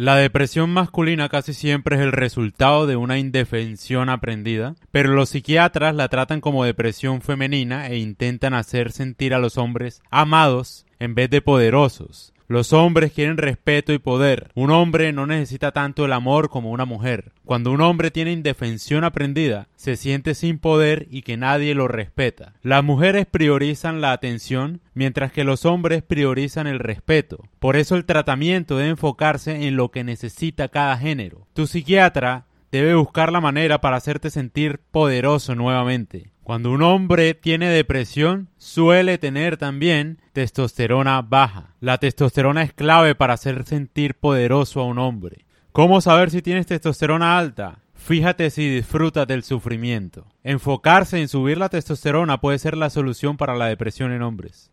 La depresión masculina casi siempre es el resultado de una indefensión aprendida, pero los psiquiatras la tratan como depresión femenina e intentan hacer sentir a los hombres amados en vez de poderosos. Los hombres quieren respeto y poder. Un hombre no necesita tanto el amor como una mujer. Cuando un hombre tiene indefensión aprendida, se siente sin poder y que nadie lo respeta. Las mujeres priorizan la atención, mientras que los hombres priorizan el respeto. Por eso el tratamiento debe enfocarse en lo que necesita cada género. Tu psiquiatra debe buscar la manera para hacerte sentir poderoso nuevamente. Cuando un hombre tiene depresión, suele tener también testosterona baja. La testosterona es clave para hacer sentir poderoso a un hombre. ¿Cómo saber si tienes testosterona alta? Fíjate si disfrutas del sufrimiento. Enfocarse en subir la testosterona puede ser la solución para la depresión en hombres.